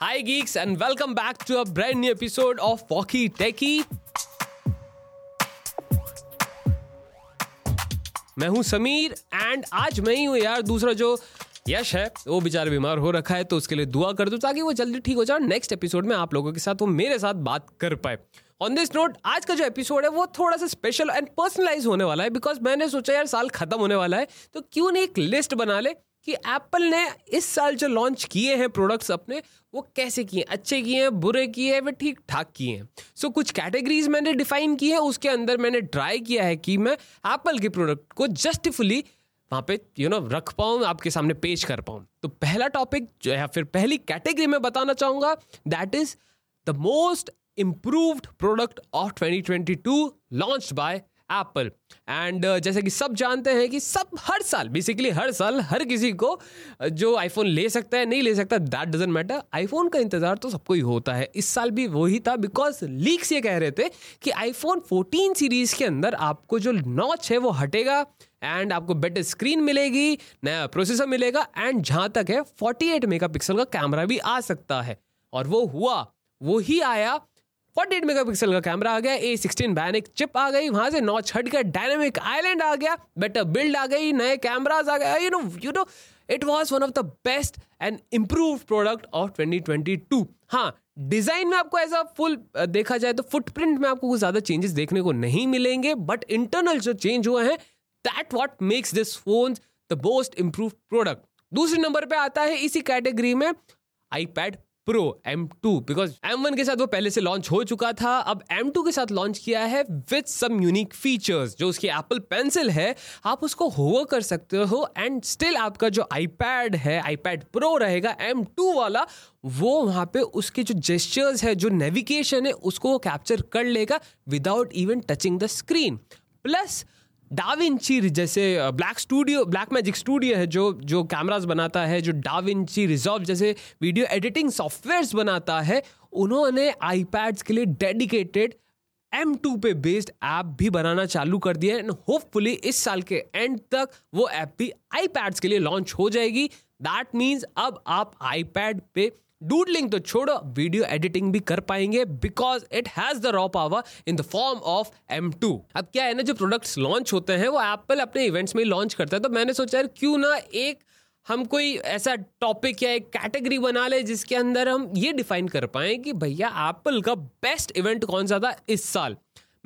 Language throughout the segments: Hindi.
Hi, geeks, and welcome back to a brand new episode of Walkie Techie. मैं हूँ समीर एंड आज मैं ही हूँ यार दूसरा जो यश है वो बेचारा बीमार हो रखा है तो उसके लिए दुआ कर दो ताकि वो जल्दी ठीक हो जाए नेक्स्ट एपिसोड में आप लोगों के साथ वो मेरे साथ बात कर पाए ऑन दिस नोट आज का जो एपिसोड है वो थोड़ा सा स्पेशल एंड पर्सनलाइज होने वाला है बिकॉज़ मैंने सोचा यार साल खत्म होने वाला है तो क्यों नहीं एक लिस्ट बना ले कि एप्पल ने इस साल जो लॉन्च किए हैं प्रोडक्ट्स अपने वो कैसे किए अच्छे किए हैं बुरे किए हैं वे ठीक ठाक किए हैं? सो so, कुछ कैटेगरीज मैंने डिफाइन की है उसके अंदर मैंने ट्राई किया है कि मैं एप्पल के प्रोडक्ट को जस्टिफुली वहाँ पे यू नो रख पाऊँ आपके सामने पेश कर पाऊँ। तो पहला टॉपिक जो है फिर पहली कैटेगरी में बताना चाहूँगा that is the most improved product of 2022 launched by Apple and जैसे कि सब जानते हैं कि सब हर साल बेसिकली हर साल हर किसी को uh, जो आईफोन ले सकता है नहीं ले सकता दैट डजेंट मैटर आईफोन का इंतज़ार तो सबको ही होता है। इस साल भी वही था बिकॉज़ लीक्स ये कह रहे थे कि आईफोन 14 सीरीज़ के अंदर आपको जो नॉच है वो हटेगा एंड आपको बेटर स्क्रीन मिलेगी नया प्रोसेसर मिलेगा एंड जहाँ तक है 48 मेगापिक्सल का कैमरा भी आ सकता है। और वो हुआ वो ही आया 48 मेगापिक्सल का कैमरा आ गया ए सिक्सटीन बैनिक चिप आ गई, वहाँ से नॉच हट गया डायनेमिक आइलैंड आ गया बेटर बिल्ड आ गई, नए कैमराज आ गए you know you know it was one of the best and improve product of 2022 हाँ डिज़ाइन में आपको ऐसा फुल देखा जाए तो फुटप्रिंट में आपको कुछ ज़्यादा चेंजेस देखने को नहीं मिलेंगे बट इंटरनल जो चेंज हुए हैं that what makes this phone the most improve product दूसरे नंबर पे आता है इसी कैटेगरी में iPad pro M2 because M1 के साथ वो पहले से लॉन्च हो चुका था, अब M2 के साथ लॉन्च किया है विद सम यूनिक फीचर्स जो उसकी एप्पल पेंसिल है, आप उसको होवर कर सकते हो एंड स्टिल आपका जो आईपैड है आईपैड प्रो रहेगा एम टू वाला, वो वहाँ पे उसके जो जेस्चर्स है, जो नेविगेशन है, उसको वो कैप्चर कर लेगा without even touching the screen plus DaVinci जैसे black studio black magic studio है, जो जो कैमरास बनाता है, जो डाविंची रिजॉल्व जैसे वीडियो एडिटिंग सॉफ्टवेयर्स बनाता है, उन्होंने आईपैड्स के लिए डेडिकेटेड एम टू पे बेस्ड ऐप भी बनाना चालू कर दिया है एंड होपफुली इस साल के एंड तक वो ऐप भी आईपैड्स के लिए लॉन्च हो जाएगी। दैट मीन्स अब आप आईपैड पे डूडलिंग तो छोड़ो वीडियो एडिटिंग भी कर पाएँगे because it has the raw power in the form of M two अब क्या है ना, जो प्रोडक्ट्स लॉन्च होते हैं, वो एप्पल अपने इवेंट्स में लॉन्च करता है। तो मैंने सोचा क्यों ना एक हम कोई ऐसा टॉपिक या एक कैटेगरी बना ले जिसके अंदर हम ये डिफाइन कर पाए कि भैया एप्पल का बेस्ट इवेंट कौन सा था इस साल?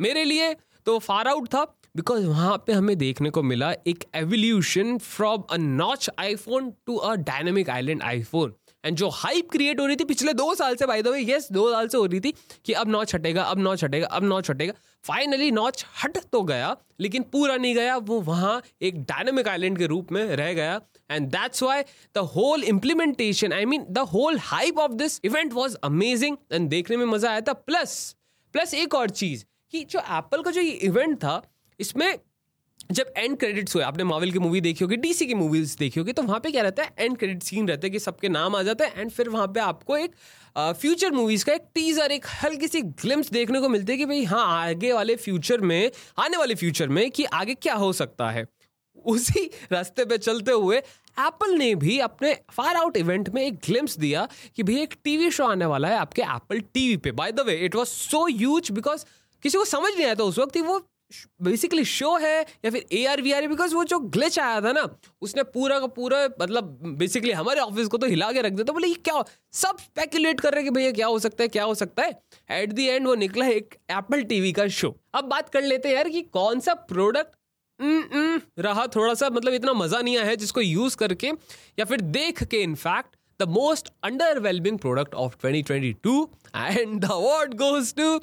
मेरे लिए तो फार आउट था बिकॉज़ वहाँ पे हमें देखने को मिला एक evolution from a notch iPhone to a dynamic island iPhone and जो हाइप क्रिएट हो रही थी पिछले दो साल से बाय द वे यस दो साल से हो रही थी कि अब नॉच हटेगा, अब नॉच हटेगा, अब नॉच हटेगा। फाइनली नॉच हट तो गया, लेकिन पूरा नहीं गया। वो वहाँ एक डायनेमिक आइलैंड के रूप में रह गया। And that's why the whole implementation I mean the whole hype of this event was amazing and देखने में मज़ा आया था। प्लस प्लस एक और चीज़ कि जो एप्पल का जो ये इवेंट था, इसमें जब एंड क्रेडिट्स हुए, आपने मावल की मूवी देखी होगी डीसी की मूवीज़ देखी होगी तो वहाँ पे क्या रहता है? एंड क्रेडिट सीन रहता है कि सबके नाम आ जाते हैं एंड फिर वहाँ पे आपको एक फ्यूचर मूवीज़ का एक टीजर एक हल्की सी ग्लिम्स देखने को मिलती है कि भाई हाँ आगे वाले फ्यूचर में, आने वाले फ्यूचर में कि आगे क्या हो सकता है। उसी रास्ते पे चलते हुए एप्पल ने भी अपने फार आउट इवेंट में एक ग्लिम्स दिया कि भाई, एक टीवी शो आने वाला है आपके एप्पल टीवी पे। By the way it was so huge because किसी को समझ नहीं आया था उस वक्त वो बेसिकली शो है या फिर A R V R because वो जो ग्लिच आया था ना, उसने पूरा का पूरा मतलब बेसिकली हमारे ऑफ़िस को तो हिला के रख दिया बोले, ये क्या सब स्पेकुलेट कर रहे हैं कि भैया क्या हो सकता है, क्या हो सकता है? एट दी एंड वो निकला एक एप्पल टीवी का शो अब बात कर लेते हैं यार कि कौन सा प्रोडक्ट रहा थोड़ा सा मतलब इतना मज़ा नहीं आया है जिसको यूज़ करके, या फिर देख के in fact the most underwhelming product of 2022 and the award goes to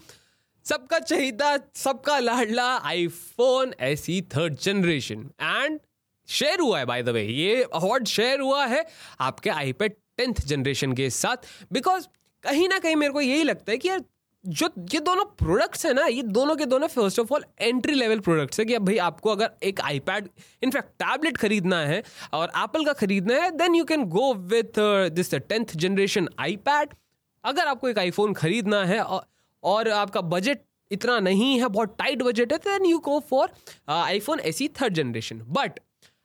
सबका चाहिदा सबका लाडला iPhone SE third generation and share हुआ है बाय द वे ये अवार्ड शेयर हुआ है आपके आईपैड टेंथ जनरेशन के साथ। बिकॉज़ कहीं ना कहीं मेरे को यही लगता है कि यार, जो, ये दोनों प्रोडक्ट्स हैं ना, ये दोनों के दोनों first of all entry level products है कि अब भाई आपको अगर एक आईपैड इनफैक्ट टैबलेट खरीदना है और एप्पल का खरीदना है then you can go with this tenth generation iPad अगर आपको एक आईफोन खरीदना है और और आपका बजट इतना नहीं है बहुत टाइट बजट है then you go for iPhone SE third generation but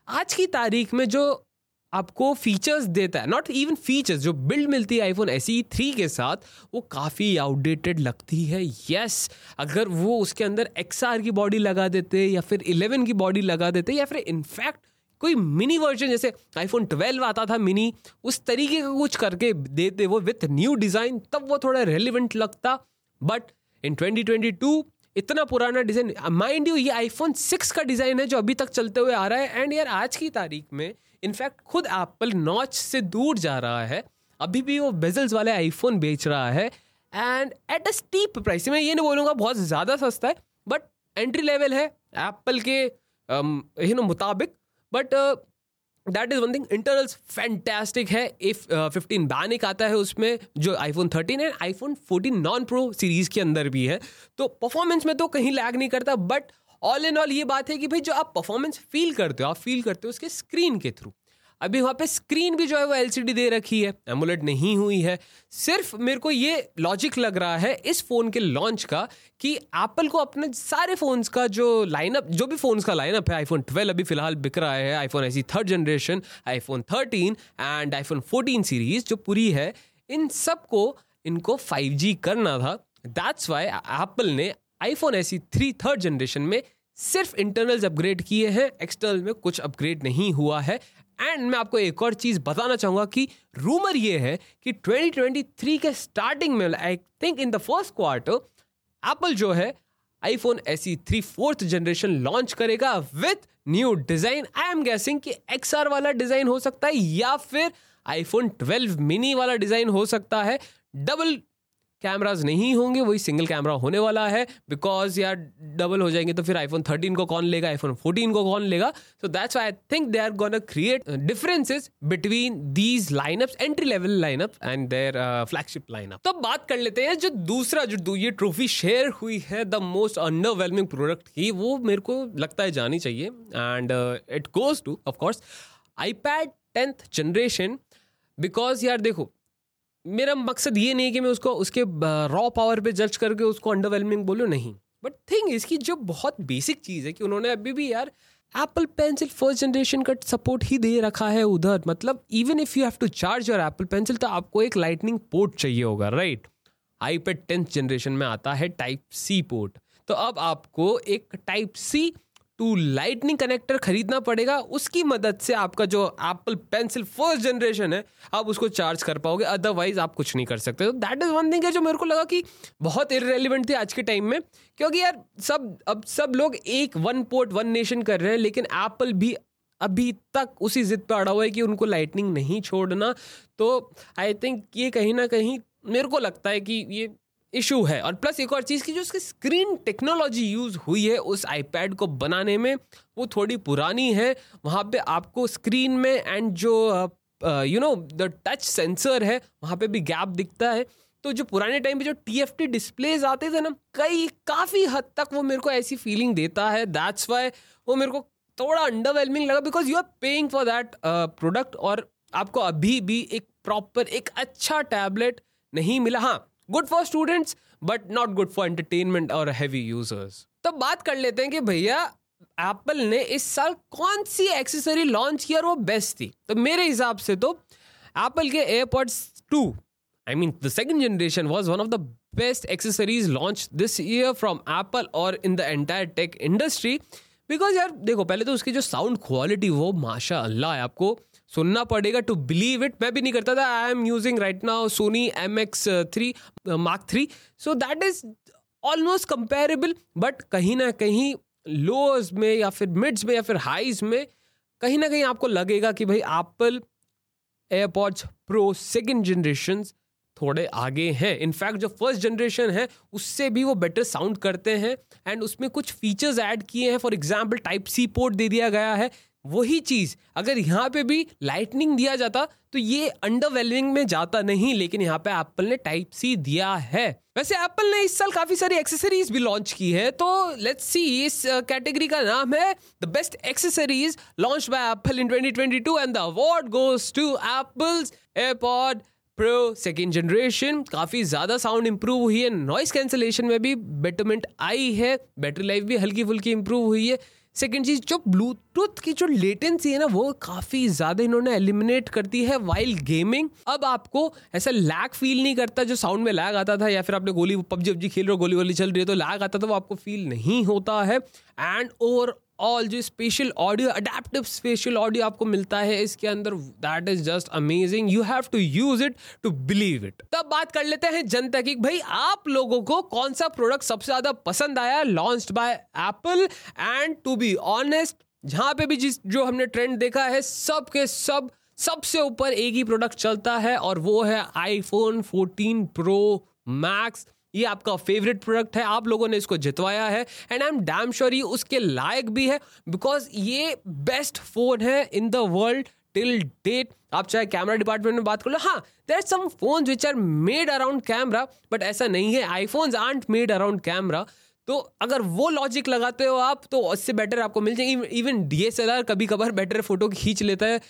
आज की तारीख में जो आपको फीचर्स देता है नॉट इवन फीचर्स जो बिल्ड मिलती है आईफोन एस थ्री के साथ वो काफ़ी आउटडेटेड लगती है। यस yes, अगर वो उसके अंदर एक्स आर की बॉडी लगा देते या फिर इलेवन की बॉडी लगा देते या फिर इनफैक्ट कोई मिनी वर्जन जैसे आईफोन 12 आता था मिनी उस तरीके का कुछ करके देते वो विथ न्यू डिज़ाइन तब वो थोड़ा रेलिवेंट लगता। बट इन 2022 इतना पुराना डिज़ाइन माइंड यू ये आईफोन सिक्स का डिज़ाइन है जो अभी तक चलते हुए आ रहा है। एंड यार, आज की तारीख में इनफैक्ट खुद एप्पल नॉच से दूर जा रहा है। अभी भी वो बेजल्स वाले आईफोन बेच रहा है। And at a steep price मैं ये नहीं बोलूँगा, बहुत ज़्यादा सस्ता है बट एंट्री लेवल है एप्पल के यू नो मुताबिक। But that is one thing internals fantastic है. इफ़ फिफ्टीन बैनिक आता है उसमें, जो आईफोन थर्टीन है iPhone fourteen non pro series के अंदर भी है. तो परफॉर्मेंस में तो कहीं लैग नहीं करता बट ऑल इन ऑल ये बात है कि भाई जो आप परफॉर्मेंस फील करते हो, आप फील करते हो उसके स्क्रीन के थ्रू अभी वहाँ पे स्क्रीन भी जो है वो एलसीडी दे रखी है। एमुलेट नहीं हुई है। सिर्फ़ मेरे को ये लॉजिक लग रहा है इस फ़ोन के लॉन्च का कि एप्पल को अपने सारे फ़ोन्स का जो लाइनअप जो भी फ़ोन्स का लाइनअप है आईफोन 12 अभी फ़िलहाल बिक रहा है iPhone SE third generation iPhone 13 and iPhone 14 series जो पूरी है, इन सबको इनको 5G करना था। दैट्स वाई एप्पल ने iPhone SE three third generation में सिर्फ़ इंटरनल्स अपग्रेड किए हैं एक्सटर्नल में कुछ अपग्रेड नहीं हुआ है। एंड मैं आपको एक और चीज़ बताना चाहूँगा कि रूमर ये है कि 2023 के स्टार्टिंग में I think in the first quarter Apple जो है iPhone SE three fourth generation launch करेगा with new design I am guessing कि एक्सआर वाला डिज़ाइन हो सकता है या फिर आईफोन 12 मिनी वाला डिज़ाइन हो सकता है। डबल कैमराज नहीं होंगे, वही सिंगल कैमरा होने वाला है। बिकॉज़ यार डबल हो जाएँगे तो फिर आईफोन 13 को कौन लेगा? आईफोन 14 को कौन लेगा? So that's I think they are gonna create differences between these lineups entry level lineup and their flagship lineup तो बात कर लेते हैं, जो दूसरा, जो ये ट्रॉफी शेयर हुई है द मोस्ट अंडरवेलमिंग प्रोडक्ट की, वो मेरे को लगता है जानी चाहिए। And it goes to of course iPad tenth generation because यार देखो मेरा मकसद ये नहीं कि मैं उसको, उसके रॉ पावर पे जज करके उसको अंडरवेलमिंग बोलूँ, नहीं। बट थिंग इसकी जो बहुत बेसिक चीज़ है कि उन्होंने अभी भी यार एप्पल पेंसिल फ़र्स्ट जनरेशन का सपोर्ट ही दे रखा है उधर। मतलब even if you have to charge your Apple pencil तो आपको एक लाइटनिंग पोर्ट चाहिए होगा right iPad tenth generation में आता है टाइप सी पोर्ट तो अब आपको एक type C to lightning connector खरीदना पड़ेगा, उसकी मदद से आपका जो एप्पल पेंसिल फ़र्स्ट जनरेशन है, आप उसको चार्ज कर पाओगे अदरवाइज़ आप कुछ नहीं कर सकते। तो दैट इज़ वन थिंग है जो मेरे को लगा कि बहुत इरेलीवेंट थी आज के टाइम में, क्योंकि यार सब, अब सब लोग एक वन पोर्ट वन नेशन कर रहे हैं, लेकिन एप्पल भी अभी तक उसी जिद पर अड़ा हुआ है कि उनको लाइटनिंग नहीं छोड़ना। तो आई थिंक ये कहीं ना कहीं मेरे को लगता है कि ये इशू है। और प्लस एक और चीज़ की जो उसकी स्क्रीन टेक्नोलॉजी यूज़ हुई है, उस आईपैड को बनाने में, वो थोड़ी पुरानी है। वहाँ पे आपको स्क्रीन में एंड जो you know the touch sensor है, वहाँ पे भी गैप दिखता है। तो जो पुराने टाइम पे जो टी एफ़ टी डिस्प्लेज आते थे ना, कई, काफ़ी हद तक वो मेरे को ऐसी फीलिंग देता है। दैट्स वाई वो मेरे को थोड़ा अंडरवेलमिंग लगा because you are paying for that product और आपको अभी भी एक प्रॉपर एक अच्छा टैबलेट नहीं मिला। हाँ good for students but not good for entertainment और हैवी यूज़र्स तो बात कर लेते हैं कि भैया एप्पल ने इस साल कौन सी एक्सेसरी लॉन्च किया और वो बेस्ट थी? तो मेरे हिसाब से तो एप्पल के AirPods two I mean the second generation was one of the best accessories launch this year from Apple और in the entire tech industry because यार, देखो, पहले तो उसकी जो साउंड क्वालिटी वो माशा अल्लाह है आपको। सुनना पड़ेगा टू बिलीव इट मैं भी नहीं करता था. I am using right now Sony M X three mark three so that is almost comparable but कहीं ना कहीं लोअर्स में या फिर मिड्स में या फिर हाइज में कहीं ना कहीं आपको लगेगा कि भाई Apple AirPods pro second generation थोड़े आगे हैं. इनफैक्ट जो फ़र्स्ट जनरेशन है, उससे भी वो बेटर साउंड करते हैं एंड उसमें कुछ फीचर्स ऐड किए हैं. For example type C port दे दिया गया है. वही चीज़, अगर यहाँ पे भी लाइटनिंग दिया जाता तो ये अंडरवेलमिंग में जाता नहीं, लेकिन यहाँ पे एप्पल ने टाइप सी दिया है। वैसे एप्पल ने इस साल काफ़ी सारी एक्सेसरीज भी लॉन्च की है तो लेट्स सी इस कैटेगरी का नाम है the best accessories launch by Apple in 2022 and the award goes to Apple's AirPod pro second generation काफ़ी ज़्यादा साउंड इंप्रूव हुई है नॉइस कैंसिलेशन में भी बेटरमेंट आई है बैटरी लाइफ भी हल्की फुल्की इंप्रूव हुई है। सेकेंड चीज़, जो ब्लूटूथ की जो लेटेंसी है ना, वो काफ़ी ज़्यादा इन्होंने एलिमिनेट कर दी है वाइल गेमिंग अब आपको ऐसा लैग फील नहीं करता जो साउंड में लैग आता था या फिर आपने गोली पबजी वबजी खेल रहे हो गोली वोली चल रही है तो लैग आता था, वो आपको फील नहीं होता है. एंड ओवर ऑल जो spatial audio adaptive spatial audio आपको मिलता है, इसके अंदर that is just amazing you have to use it to believe it तब बात कर लेते हैं जनता की, भाई, आप लोगों को कौन सा प्रोडक्ट सबसे ज़्यादा पसंद आया launch by Apple and to be honest जहाँ पे भी जिस, जो हमने ट्रेंड देखा है, सब के सब, सबसे ऊपर एक ही प्रोडक्ट चलता है, और वो है आईफोन 14 प्रो मैक्स ये आपका फेवरेट प्रोडक्ट है, आप लोगों ने इसको जितवाया है and I am damn sure ये उसके लायक भी है बिकॉज़ ये बेस्ट फ़ोन है in the world till date आप चाहे कैमरा डिपार्टमेंट में बात कर लो हाँ there some phone which are made around camera but ऐसा नहीं है iPhone aren't made around camera तो अगर वो लॉजिक लगाते हो आप तो उससे बेटर आपको मिल जाएगी। Even D S L R कभी कभार बेटर फ़ोटो खींच लेता है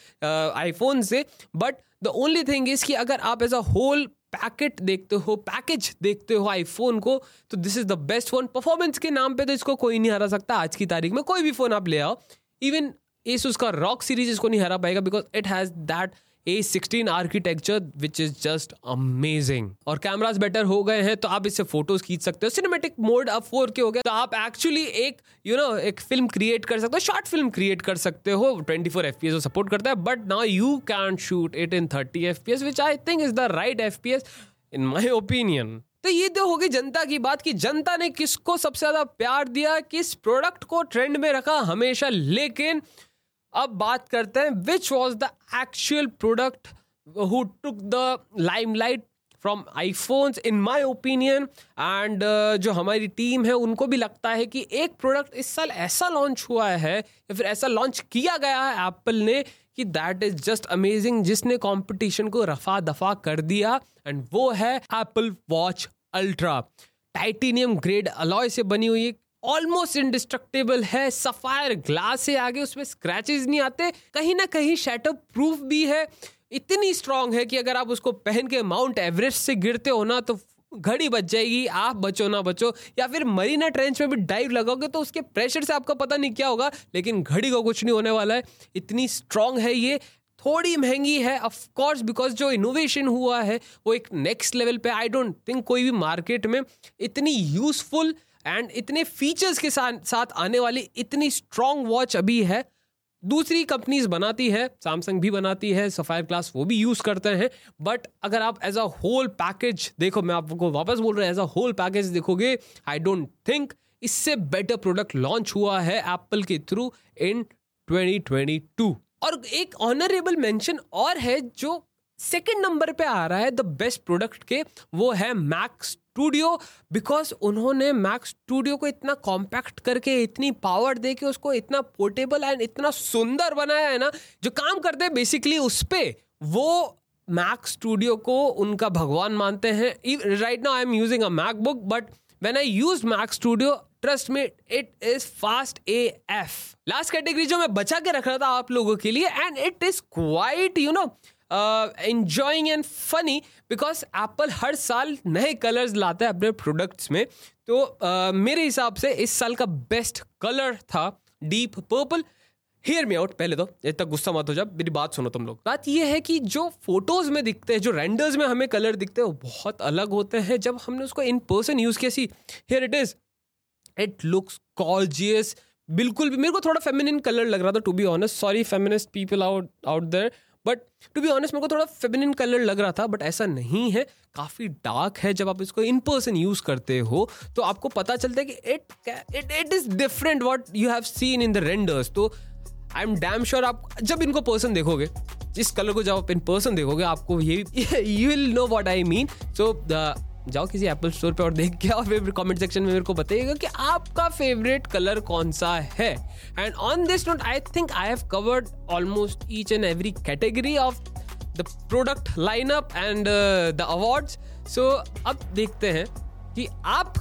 आईफोन से। But the only thing is कि अगर आप एज अ होल पैकेट देखते हो, पैकेज देखते हो आईफोन को तो this is the best phone performance के नाम पे तो इसको कोई नहीं हरा सकता आज की तारीख में। कोई भी फ़ोन आप ले आओ। इवन एस उसका रॉक सीरीज़ इसको नहीं हरा पाएगा because it has that A sixteen architecture which is just amazing और कैमराज बेटर हो गए हैं तो आप इससे फ़ोटोज़ खींच सकते हो। सिनेमेटिक मोड अब फोर के हो गया तो आप एक्चुअली एक यू you नो know, एक फ़िल्म क्रिएट कर सकते हो शॉर्ट फ़िल्म क्रिएट कर सकते हो। Twenty four F P S support करता है but now you can shoot it in thirty F P S which I think is the right F P S in my opinion तो ये तो होगी जनता की बात कि जनता ने किसको सबसे ज़्यादा प्यार दिया किस प्रोडक्ट को ट्रेंड में रखा हमेशा। लेकिन अब बात करते हैं which was the actual product who took the limelight from iPhones in my opinion and जो हमारी टीम है, उनको भी लगता है कि एक प्रोडक्ट इस साल ऐसा लॉन्च हुआ है, या फिर ऐसा लॉन्च किया गया है एप्पल ने, कि दैट इज़ जस्ट अमेजिंग जिसने कंपटीशन को रफा दफ़ा कर दिया एंड वो है Apple Watch Ultra titanium grade alloy से बनी हुई ऑलमोस्ट इंडिस्ट्रक्टेबल है। सफायर ग्लास से आगे उसमें स्क्रैचेस नहीं आते। कहीं ना कहीं शैटर प्रूफ भी है। इतनी स्ट्रांग है कि अगर आप उसको पहन के माउंट एवरेस्ट से गिरते हो ना तो घड़ी बच जाएगी। आप बचो ना बचो। या फिर मरीना ट्रेंच में भी डाइव लगाओगे तो उसके प्रेशर से आपका पता नहीं क्या होगा, लेकिन घड़ी को कुछ नहीं होने वाला है। इतनी स्ट्रांग है ये। थोड़ी महँगी है ऑफ़ कोर्स बिकॉज़ जो इनोवेशन हुआ है, वो एक नेक्स्ट लेवल पे आई डोंट थिंक कोई भी मार्केट में इतनी यूजफुल एंड इतने फीचर्स के साथ साथ आने वाली इतनी स्ट्रॉन्ग वॉच अभी है। दूसरी कंपनीज़ बनाती है सैमसंग भी बनाती है सफायर क्लास वो भी यूज़ करते हैं। बट अगर आप एज अ होल पैकेज देखो, मैं आपको वापस बोल रहा हूँ एज अ होल पैकेज देखोगे आई डोंट थिंक इससे बेटर प्रोडक्ट लॉन्च हुआ है एप्पल के थ्रू इन 2022 और एक ऑनरेबल मेंशन और है जो सेकेंड नंबर पे आ रहा है द बेस्ट प्रोडक्ट के, वो है मैक्स स्टूडियो बिकॉज़ उन्होंने मैक स्टूडियो को इतना कॉम्पैक्ट करके, इतनी पावर दे के उसको इतना पोर्टेबल एंड इतना सुंदर बनाया है ना, जो काम करते हैं बेसिकली उस पर वो मैक स्टूडियो को उनका भगवान मानते हैं। Right now I am using a MacBook but when I use Mac studio trust me it is fast A F last category जो मैं बचा के रख रहा था आप लोगों के लिए and it is quite you know enjoying and funny because Apple हर साल नए कलर्स लाता है अपने प्रोडक्ट्स में। तो uh, मेरे हिसाब से इस साल का बेस्ट कलर था deep purple hear me out पहले तो इतना गुस्सा मत हो जाए मेरी बात सुनो तुम लोग। बात ये है कि जो फ़ोटोज़ में दिखते हैं जो रेंडर्स में हमें कलर दिखते हैं वो बहुत अलग होते हैं। जब हमने उसको इन पर्सन यूज़ किया see here it is it looks gorgeous बिल्कुल भी, मेरे को थोड़ा फेमिनिन कलर लग रहा था to be honest sorry feminist people out out there but to be honest मेरे को थोड़ा फेमिनिन कलर लग रहा था बट ऐसा नहीं है. काफ़ी डार्क है जब आप इसको इन पर्सन यूज़ करते हो तो आपको पता चलता है कि it it it is different what you have seen in the renders तो आई एम डैम श्योर आप, जब इनको पर्सन देखोगे जिस कलर को जब आप इन पर्सन देखोगे, आपको ये you will know what I mean so जाओ किसी एप्पल स्टोर पे और देख के और फिर कमेंट सेक्शन में मेरे को बताइएगा कि आपका फेवरेट कलर कौन सा है। And on this note I think I have covered almost each and every category of the product lineup and the awards so अब देखते हैं कि आप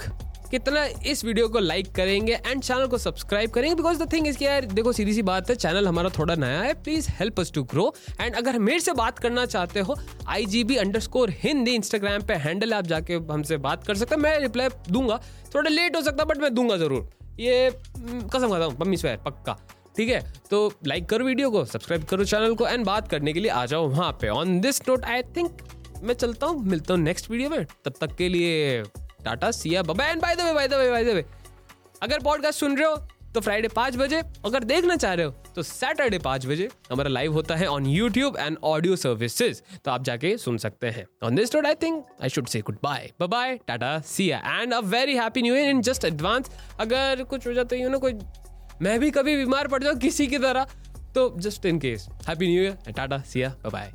कितना इस वीडियो को लाइक करेंगे एंड चैनल को सब्सक्राइब करेंगे बिकॉज़ द थिंग इज़ यार देखो सीधी सी बात है चैनल हमारा थोड़ा नया है please help us to grow and अगर मेरे से बात करना चाहते हो I G B underscore Hindi Instagram पे हैंडल आप जाके हमसे बात कर सकते हैं। मैं रिप्लाई दूँगा थोड़ा लेट हो सकता बट मैं दूँगा ज़रूर। ये हम्म, कसम खाता हूँ मम्मी स्वेर पक्का। ठीक है? तो लाइक करो वीडियो को सब्सक्राइब करो चैनल को एंड बात करने के लिए आ जाओ वहाँ पे। On this note I think मैं चलता हूँ मिलता हूँ नेक्स्ट वीडियो में। तब तक के लिए tata, see ya bye and bye by the way by the way by the अगर पॉडकास्ट सुन रहे हो तो फ्राइडे पाँच बजे, अगर देखना चाह रहे हो तो सैटरडे पाँच बजे हमारा लाइव होता है on YouTube and audio services तो आप जाके सुन सकते हैं। On this note I think I should say goodbye bye bye tata, see ya and a very happy new year in just advance अगर कुछ हो जाता है ना कोई, मैं भी कभी बीमार पड़ जाऊँ किसी की तरह तो just in case happy new year tata, see ya bye